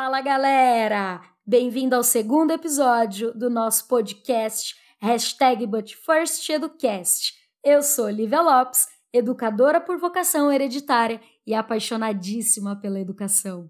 Fala galera! Bem-vindo ao segundo episódio do nosso podcast hashtag ButFirstEducast. Eu sou Lívia Lopes, educadora por vocação hereditária e apaixonadíssima pela educação.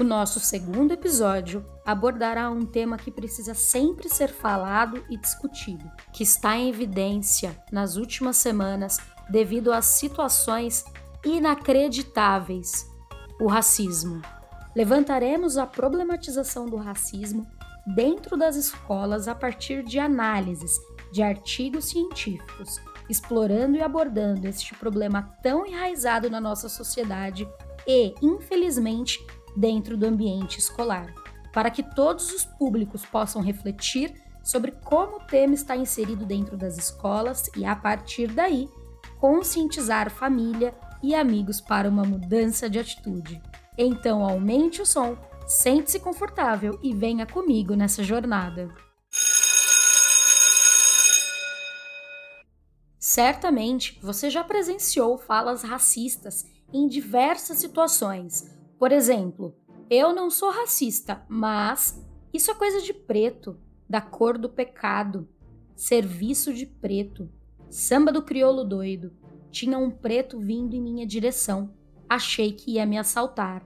O nosso segundo episódio abordará um tema que precisa sempre ser falado e discutido, que está em evidência nas últimas semanas devido às situações inacreditáveis: o racismo. Levantaremos a problematização do racismo dentro das escolas a partir de análises de artigos científicos, explorando e abordando este problema tão enraizado na nossa sociedade e, infelizmente, dentro do ambiente escolar, para que todos os públicos possam refletir sobre como o tema está inserido dentro das escolas e, a partir daí, conscientizar família e amigos para uma mudança de atitude. Então, aumente o som, sente-se confortável e venha comigo nessa jornada. Certamente você já presenciou falas racistas em diversas situações, por exemplo, eu não sou racista, mas isso é coisa de preto, da cor do pecado. Serviço de preto. Samba do crioulo doido. Tinha um preto vindo em minha direção. Achei que ia me assaltar.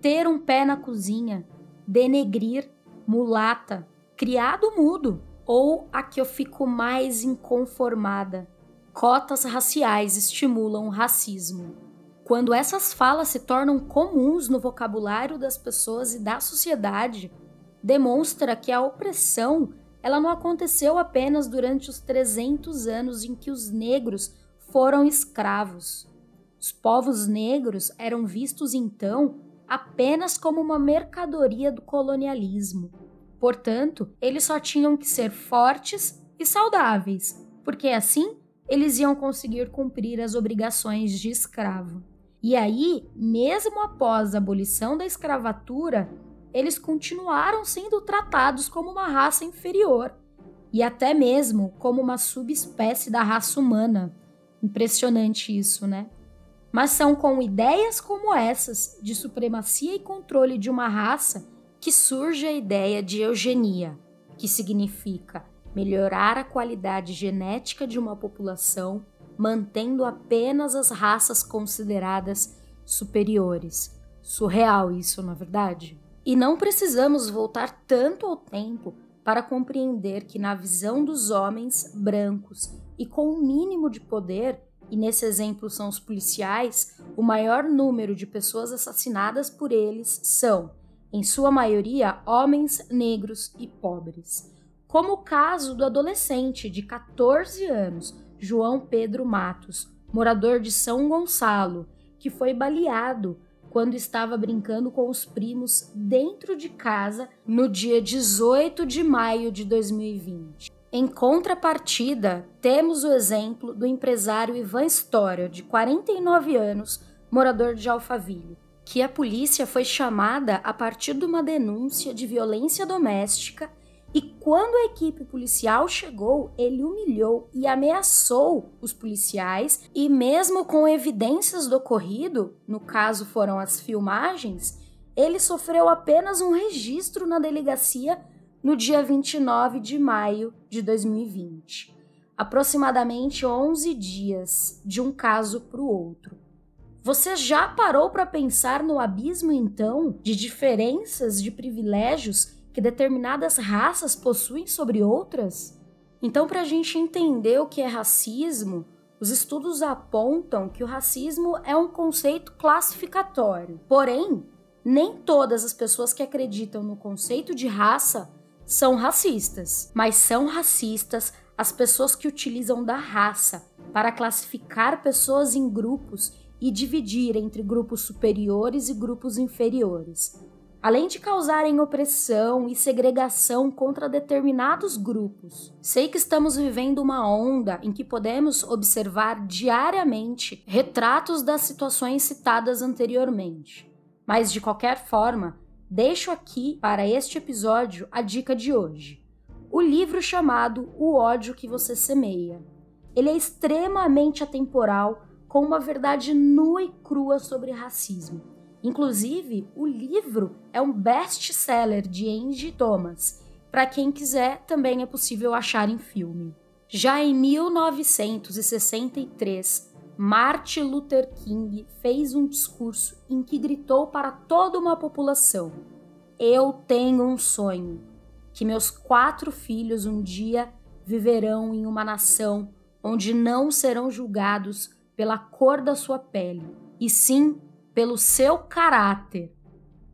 Ter um pé na cozinha. Denegrir. Mulata. Criado mudo. Ou a que eu fico mais inconformada. Cotas raciais estimulam o racismo. Quando essas falas se tornam comuns no vocabulário das pessoas e da sociedade, demonstra que a opressão ela não aconteceu apenas durante os 300 anos em que os negros foram escravos. Os povos negros eram vistos então apenas como uma mercadoria do colonialismo. Portanto, eles só tinham que ser fortes e saudáveis, porque assim eles iam conseguir cumprir as obrigações de escravo. E aí, mesmo após a abolição da escravatura, eles continuaram sendo tratados como uma raça inferior e até mesmo como uma subespécie da raça humana. Impressionante isso, né? Mas são com ideias como essas de supremacia e controle de uma raça que surge a ideia de eugenia, que significa melhorar a qualidade genética de uma população mantendo apenas as raças consideradas superiores. Surreal isso, na é verdade? E não precisamos voltar tanto ao tempo para compreender que, na visão dos homens brancos e com o um mínimo de poder, e nesse exemplo são os policiais, o maior número de pessoas assassinadas por eles são, em sua maioria, homens negros e pobres. Como o caso do adolescente de 14 anos João Pedro Matos, morador de São Gonçalo, que foi baleado quando estava brincando com os primos dentro de casa no dia 18 de maio de 2020. Em contrapartida, temos o exemplo do empresário Ivan História, de 49 anos, morador de Alphaville, que a polícia foi chamada a partir de uma denúncia de violência doméstica e quando a equipe policial chegou, ele humilhou e ameaçou os policiais, e mesmo com evidências do ocorrido, no caso foram as filmagens, ele sofreu apenas um registro na delegacia no dia 29 de maio de 2020. Aproximadamente 11 dias de um caso para o outro. Você já parou para pensar no abismo então de diferenças de privilégios que determinadas raças possuem sobre outras? Então, para a gente entender o que é racismo, os estudos apontam que o racismo é um conceito classificatório. Porém, nem todas as pessoas que acreditam no conceito de raça são racistas, mas são racistas as pessoas que utilizam da raça para classificar pessoas em grupos e dividir entre grupos superiores e grupos inferiores além de causarem opressão e segregação contra determinados grupos. Sei que estamos vivendo uma onda em que podemos observar diariamente retratos das situações citadas anteriormente. Mas de qualquer forma, deixo aqui para este episódio a dica de hoje. O livro chamado O ódio que você semeia. Ele é extremamente atemporal, com uma verdade nua e crua sobre racismo Inclusive, o livro é um best-seller de Angie Thomas. Para quem quiser, também é possível achar em filme. Já em 1963, Martin Luther King fez um discurso em que gritou para toda uma população: Eu tenho um sonho, que meus quatro filhos um dia viverão em uma nação onde não serão julgados pela cor da sua pele, e sim pelo seu caráter.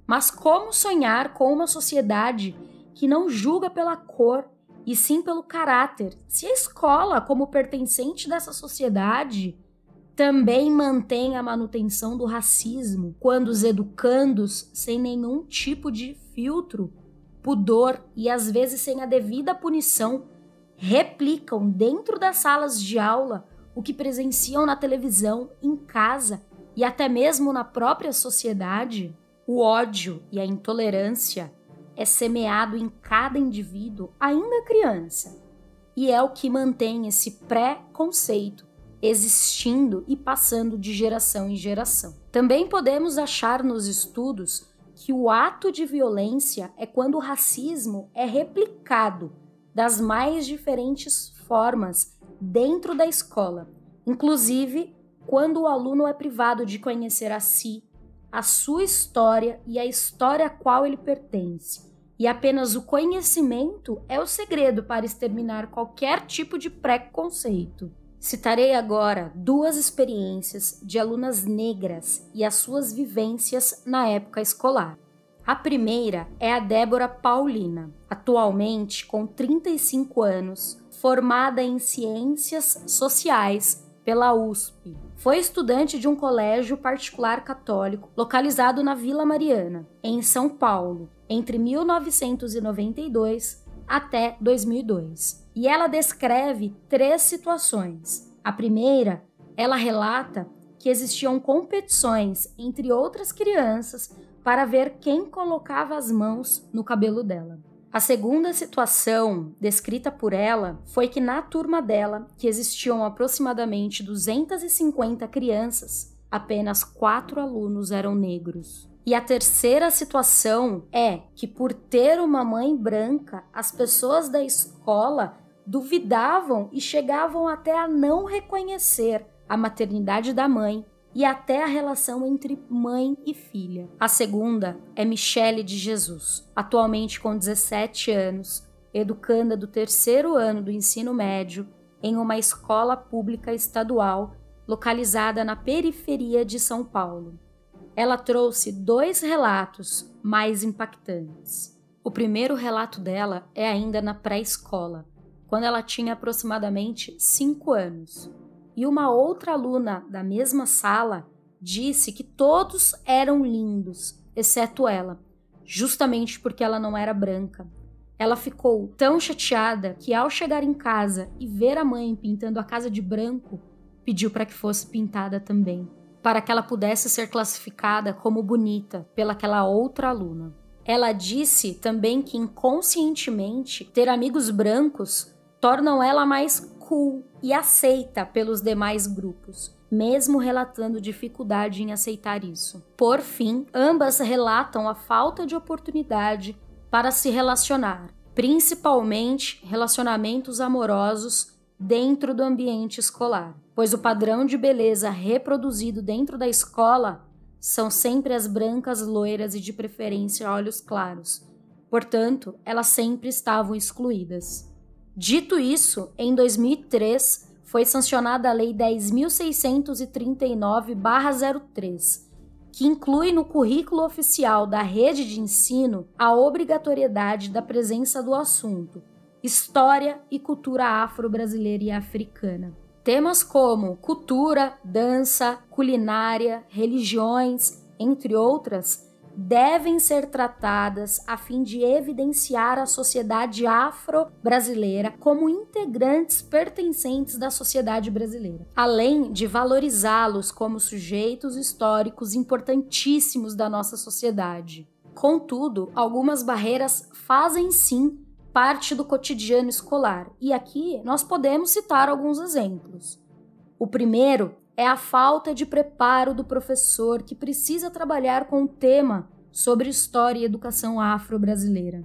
Mas como sonhar com uma sociedade que não julga pela cor e sim pelo caráter, se a escola, como pertencente dessa sociedade, também mantém a manutenção do racismo, quando os educandos, sem nenhum tipo de filtro, pudor e às vezes sem a devida punição, replicam dentro das salas de aula o que presenciam na televisão, em casa e até mesmo na própria sociedade, o ódio e a intolerância é semeado em cada indivíduo ainda criança. E é o que mantém esse pré-conceito existindo e passando de geração em geração. Também podemos achar nos estudos que o ato de violência é quando o racismo é replicado das mais diferentes formas dentro da escola, inclusive quando o aluno é privado de conhecer a si, a sua história e a história a qual ele pertence. E apenas o conhecimento é o segredo para exterminar qualquer tipo de preconceito. Citarei agora duas experiências de alunas negras e as suas vivências na época escolar. A primeira é a Débora Paulina, atualmente com 35 anos, formada em Ciências Sociais pela USP. Foi estudante de um colégio particular católico localizado na Vila Mariana, em São Paulo, entre 1992 até 2002. E ela descreve três situações. A primeira, ela relata que existiam competições entre outras crianças para ver quem colocava as mãos no cabelo dela. A segunda situação descrita por ela foi que na turma dela, que existiam aproximadamente 250 crianças, apenas quatro alunos eram negros. E a terceira situação é que, por ter uma mãe branca, as pessoas da escola duvidavam e chegavam até a não reconhecer a maternidade da mãe e até a relação entre mãe e filha. A segunda é Michele de Jesus, atualmente com 17 anos, educanda do terceiro ano do ensino médio em uma escola pública estadual localizada na periferia de São Paulo. Ela trouxe dois relatos mais impactantes. O primeiro relato dela é ainda na pré-escola, quando ela tinha aproximadamente 5 anos e uma outra aluna da mesma sala disse que todos eram lindos, exceto ela, justamente porque ela não era branca. Ela ficou tão chateada que, ao chegar em casa e ver a mãe pintando a casa de branco, pediu para que fosse pintada também, para que ela pudesse ser classificada como bonita pelaquela outra aluna. Ela disse também que inconscientemente ter amigos brancos tornam ela mais cool e aceita pelos demais grupos, mesmo relatando dificuldade em aceitar isso. Por fim, ambas relatam a falta de oportunidade para se relacionar, principalmente relacionamentos amorosos dentro do ambiente escolar, pois o padrão de beleza reproduzido dentro da escola são sempre as brancas, loiras e de preferência olhos claros. Portanto, elas sempre estavam excluídas. Dito isso, em 2003 foi sancionada a Lei 10.639-03, que inclui no currículo oficial da rede de ensino a obrigatoriedade da presença do assunto História e Cultura Afro-Brasileira e Africana. Temas como cultura, dança, culinária, religiões, entre outras, devem ser tratadas a fim de evidenciar a sociedade afro-brasileira como integrantes pertencentes da sociedade brasileira, além de valorizá-los como sujeitos históricos importantíssimos da nossa sociedade. Contudo, algumas barreiras fazem sim parte do cotidiano escolar, e aqui nós podemos citar alguns exemplos. O primeiro é a falta de preparo do professor que precisa trabalhar com o tema sobre história e educação afro-brasileira.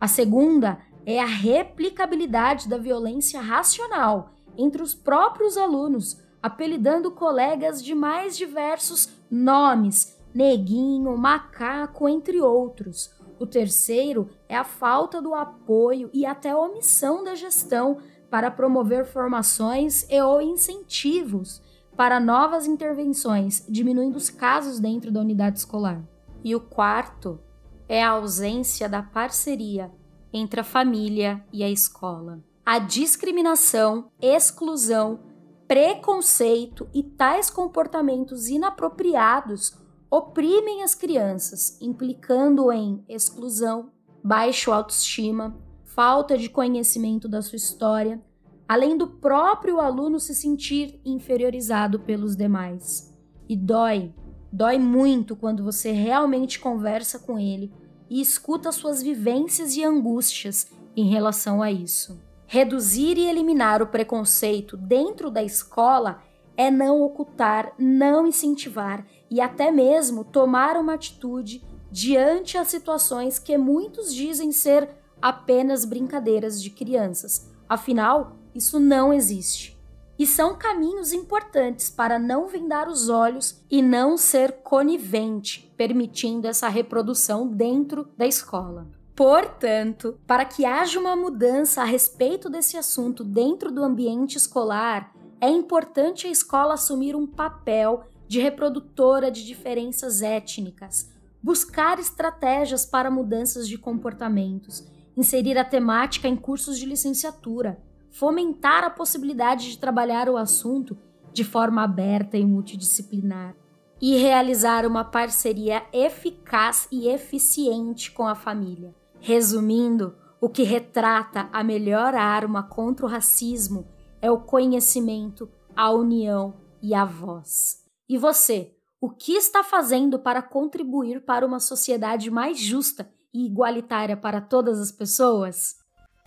A segunda é a replicabilidade da violência racional entre os próprios alunos, apelidando colegas de mais diversos nomes, neguinho, macaco, entre outros. O terceiro é a falta do apoio e até omissão da gestão para promover formações e ou incentivos para novas intervenções, diminuindo os casos dentro da unidade escolar. E o quarto é a ausência da parceria entre a família e a escola. A discriminação, exclusão, preconceito e tais comportamentos inapropriados oprimem as crianças, implicando em exclusão, baixo autoestima, falta de conhecimento da sua história, além do próprio aluno se sentir inferiorizado pelos demais. E dói, dói muito quando você realmente conversa com ele e escuta suas vivências e angústias em relação a isso. Reduzir e eliminar o preconceito dentro da escola é não ocultar, não incentivar e até mesmo tomar uma atitude diante as situações que muitos dizem ser apenas brincadeiras de crianças. Afinal, isso não existe. E são caminhos importantes para não vendar os olhos e não ser conivente, permitindo essa reprodução dentro da escola. Portanto, para que haja uma mudança a respeito desse assunto dentro do ambiente escolar, é importante a escola assumir um papel de reprodutora de diferenças étnicas, buscar estratégias para mudanças de comportamentos, inserir a temática em cursos de licenciatura, fomentar a possibilidade de trabalhar o assunto de forma aberta e multidisciplinar e realizar uma parceria eficaz e eficiente com a família. Resumindo, o que retrata a melhor arma contra o racismo é o conhecimento, a união e a voz. E você, o que está fazendo para contribuir para uma sociedade mais justa e igualitária para todas as pessoas?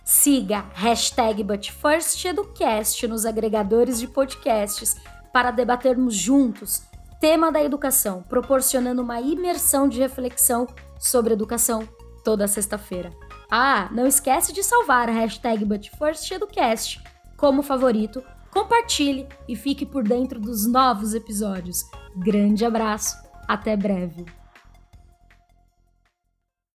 Siga hashtag ButFirstEducast nos agregadores de podcasts para debatermos juntos tema da educação, proporcionando uma imersão de reflexão sobre educação toda sexta-feira. Ah, não esquece de salvar a hashtag ButFirstEducast como favorito, compartilhe e fique por dentro dos novos episódios. Grande abraço, até breve!